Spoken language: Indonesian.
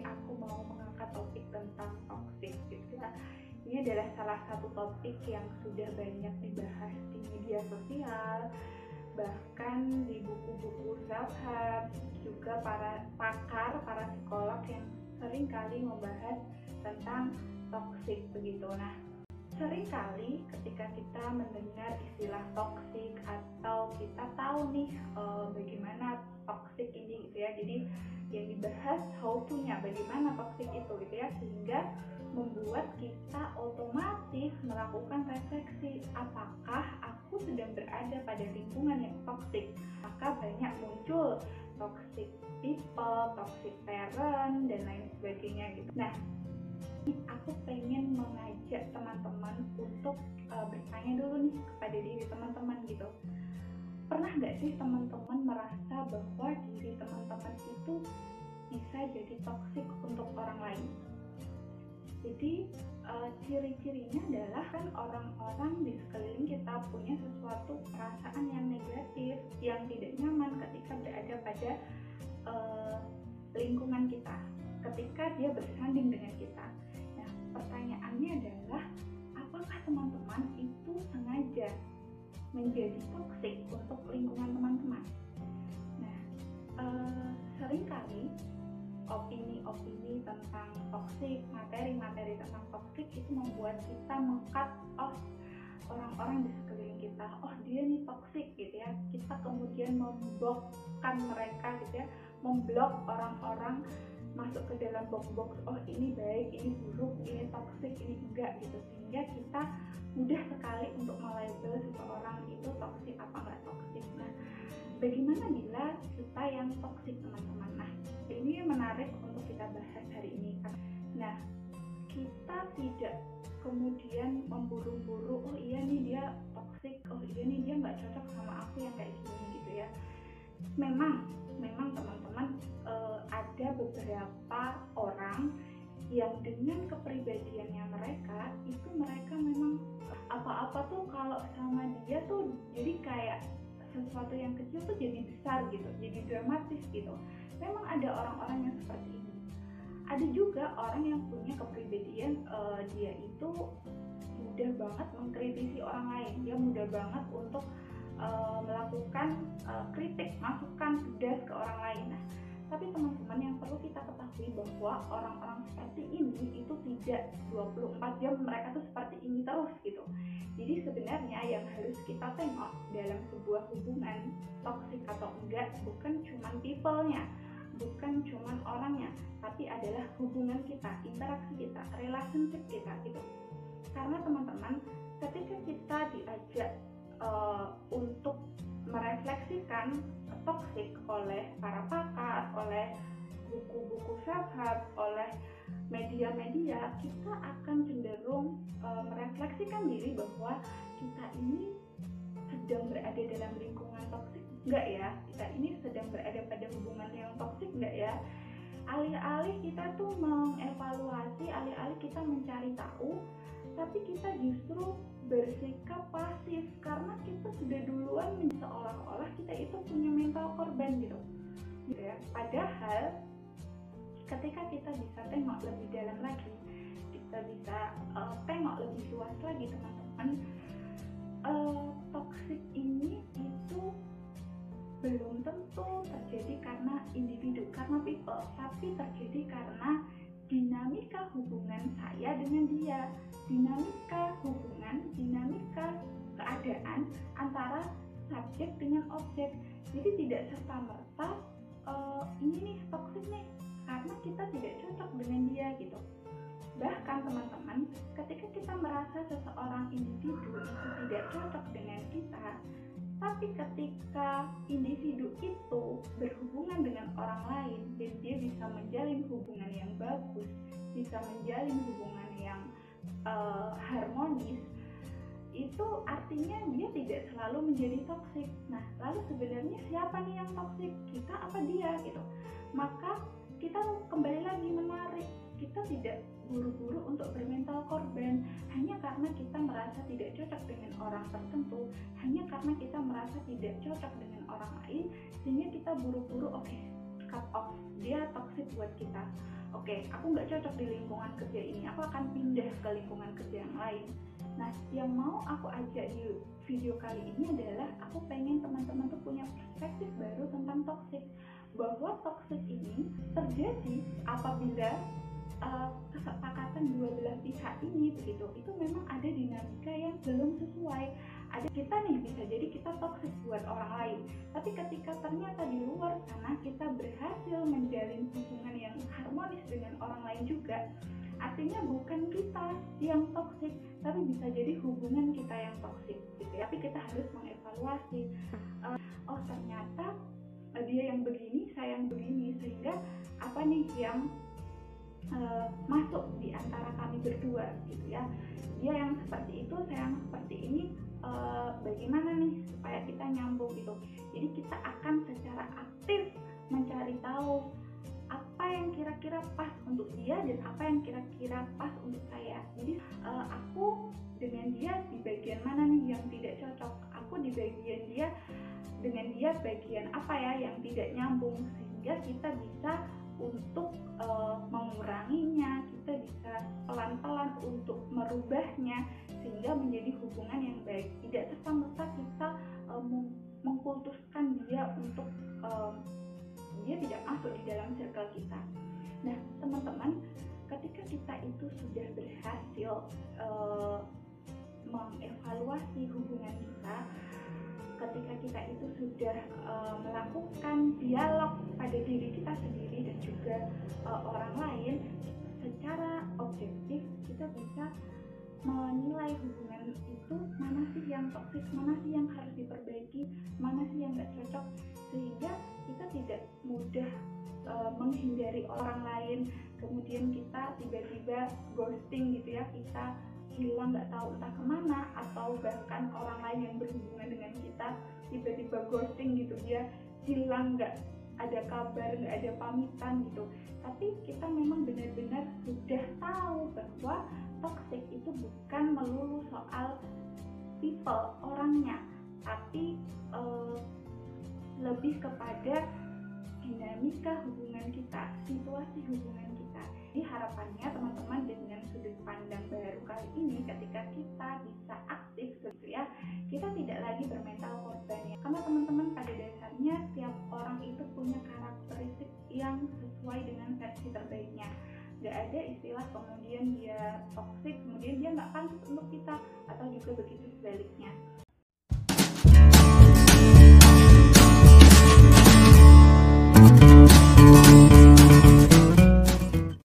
mengangkat topik tentang toxic gitu ya. Ini adalah salah satu topik yang sudah banyak dibahas di media sosial, bahkan di buku-buku self help juga para pakar, para psikolog yang sering kali membahas tentang toxic begitu. Nah, sering kali ketika kita mendengar istilah toxic atau kita tahu nih e, bagaimana toxic ini gitu ya. Jadi yang dibahas how to-nya bagaimana toxic itu gitu ya sehingga membuat kita otomatis melakukan refleksi apakah aku sedang berada pada lingkungan yang toxic maka banyak muncul toxic people, toxic parent dan lain sebagainya gitu. Nah, aku pengen mengajak teman-teman untuk uh, bertanya dulu nih kepada diri teman-teman gitu pernah nggak sih teman-teman merasa bahwa diri teman-teman itu jadi uh, ciri-cirinya adalah kan orang-orang di sekeliling kita punya sesuatu perasaan yang negatif yang tidak nyaman ketika berada pada uh, lingkungan kita ketika dia bersanding dengan kita pertanyaannya adalah apakah teman-teman itu sengaja menjadi toksik untuk lingkungan teman-teman? Nah, eh, sering kali opini-opini tentang toksik, materi-materi tentang toksik itu membuat kita mengkat off orang-orang di sekeliling kita. Oh, dia nih toksik gitu ya. Kita kemudian memblokkan mereka gitu ya, memblok orang-orang masuk ke dalam box-box. Oh ini baik ini buruk ini toxic ini enggak gitu. Sehingga kita mudah sekali untuk melabel seseorang itu toxic apa enggak toxic. Nah bagaimana bila kita yang toxic teman-teman ini menarik untuk kita bahas hari ini nah kita tidak kemudian memburu-buru oh iya nih dia toxic. Oh iya nih dia nggak cocok sama aku yang kayak gini gitu ya. Memang memang teman-teman uh, ada beberapa orang yang dengan kepribadiannya mereka itu mereka memang apa-apa tuh kalau sama dia tuh jadi kayak sesuatu yang kecil tuh jadi besar gitu jadi dramatis gitu. Memang ada orang-orang yang seperti ini. Ada juga orang yang punya kepribadian uh, dia itu mudah banget mengkritisi orang lain. Dia mudah banget untuk uh, melakukan uh, kritik, masukan, pedas ke orang lain. Nah, tapi teman-teman yang perlu kita ketahui bahwa orang-orang seperti ini itu tidak 24 jam mereka tuh seperti ini terus gitu. Jadi sebenarnya yang harus kita tengok dalam sebuah hubungan toksik atau enggak bukan cuma people-nya, bukan cuma orangnya, tapi adalah hubungan kita, interaksi kita, relationship kita gitu. Karena teman-teman, ketika kita diajak uh, untuk merefleksikan toksik oleh para pakar, oleh buku-buku self help, oleh media-media, kita akan cenderung uh, merefleksikan diri bahwa kita ini sedang berada dalam lingkungan toksik enggak ya? Kita ini sedang berada pada hubungan yang toksik enggak ya? Alih-alih kita tuh mengevaluasi, alih-alih kita mencari tahu, tapi kita justru bersikap pasif karena kita sudah duluan seolah-olah kita itu punya mental korban gitu. Gitu ya. Padahal ketika kita bisa tengok lebih dalam lagi kita bisa uh, tengok lebih luas lagi teman-teman uh, toxic ini itu belum tentu terjadi karena individu karena people tapi terjadi karena hubungan saya dengan dia dinamika hubungan, dinamika keadaan antara subjek dengan objek. Jadi tidak serta merta uh, ini nih toksik nih karena kita tidak cocok dengan dia gitu. Bahkan teman-teman, ketika kita merasa seseorang individu itu tidak cocok dengan kita, tapi ketika individu itu berhubungan dengan orang lain dan dia bisa menjalin hubungan yang bagus, bisa menjalin hubungan yang uh, harmonis itu artinya dia tidak selalu menjadi toksik. Nah, lalu sebenarnya siapa nih yang toksik? Kita apa dia gitu? Maka kita kembali lagi menarik. Kita tidak buru-buru untuk bermental korban. Hanya karena kita merasa tidak cocok dengan orang tertentu, hanya karena kita merasa tidak cocok dengan orang lain, sehingga kita buru-buru oke, okay, cut off. Dia toxic buat kita. Oke okay, aku nggak cocok di lingkungan kerja ini. Aku akan pindah ke lingkungan kerja yang lain. Nah yang mau aku ajak di video kali ini adalah aku bahwa toxic ini terjadi apabila uh, kesepakatan dua belah pihak ini begitu. Itu memang ada dinamika yang belum sesuai. Ada kita nih bisa jadi kita toxic buat orang lain. Tapi ketika ternyata di luar sana kita berhasil menjalin hubungan yang harmonis dengan orang lain juga artinya bukan kita yang toxic tapi bisa jadi hubungan kita yang toxic gitu ya. tapi kita harus mengevaluasi uh, oh dia yang begini saya yang begini. Sehingga apa nih yang uh, masuk di antara kami berdua gitu ya. Dia yang seperti itu saya yang seperti ini uh, bagaimana nih supaya kita nyambung gitu. Jadi kita akan secara aktif mencari tahu apa yang kira-kira pas untuk dia dan apa yang kira-kira pas untuk saya. Jadi uh, aku dengan dia di bagian mana nih yang tidak cocok? Aku di bagian dia dengan dia bagian apa ya yang tidak nyambung sehingga kita bisa untuk uh, menguranginya kita bisa pelan-pelan untuk merubahnya sehingga menjadi hubungan yang baik. Tidak serta-merta kita um, mengkultuskan dia untuk um, dia tidak masuk di dalam circle kita. Nah teman-teman ketika kita itu sudah berhasil uh, mengevaluasi hubungan kita ketika kita itu sudah uh, melakukan dialog pada diri kita sendiri dan juga uh, orang lain secara objektif kita bisa menilai hubungan itu mana sih yang toksik, mana sih yang harus diperbaiki, mana sih yang nggak cocok, sehingga kita tidak mudah uh, menghindari orang lain, kemudian kita tiba-tiba ghosting gitu ya, kita hilang nggak tahu entah ke mana atau bahkan orang lain yang berhubungan dengan kita tiba-tiba ghosting gitu dia hilang nggak ada kabar nggak ada pamitan gitu. Tapi kita memang benar-benar sudah tahu bahwa toxic itu bukan melulu soal people orangnya tapi uh, lebih kepada dinamika hubungan kita situasi hubungan kita jadi harapannya teman-teman dengan sudut pandang baru kali ini ketika kita bisa aktif gitu ya kita tidak lagi bermental korban ya. Karena teman-teman pada dasarnya setiap orang itu punya karakteristik yang sesuai dengan versi terbaiknya. Nggak ada istilah kemudian dia toxic kemudian dia nggak pantas untuk kita atau juga begitu sebaliknya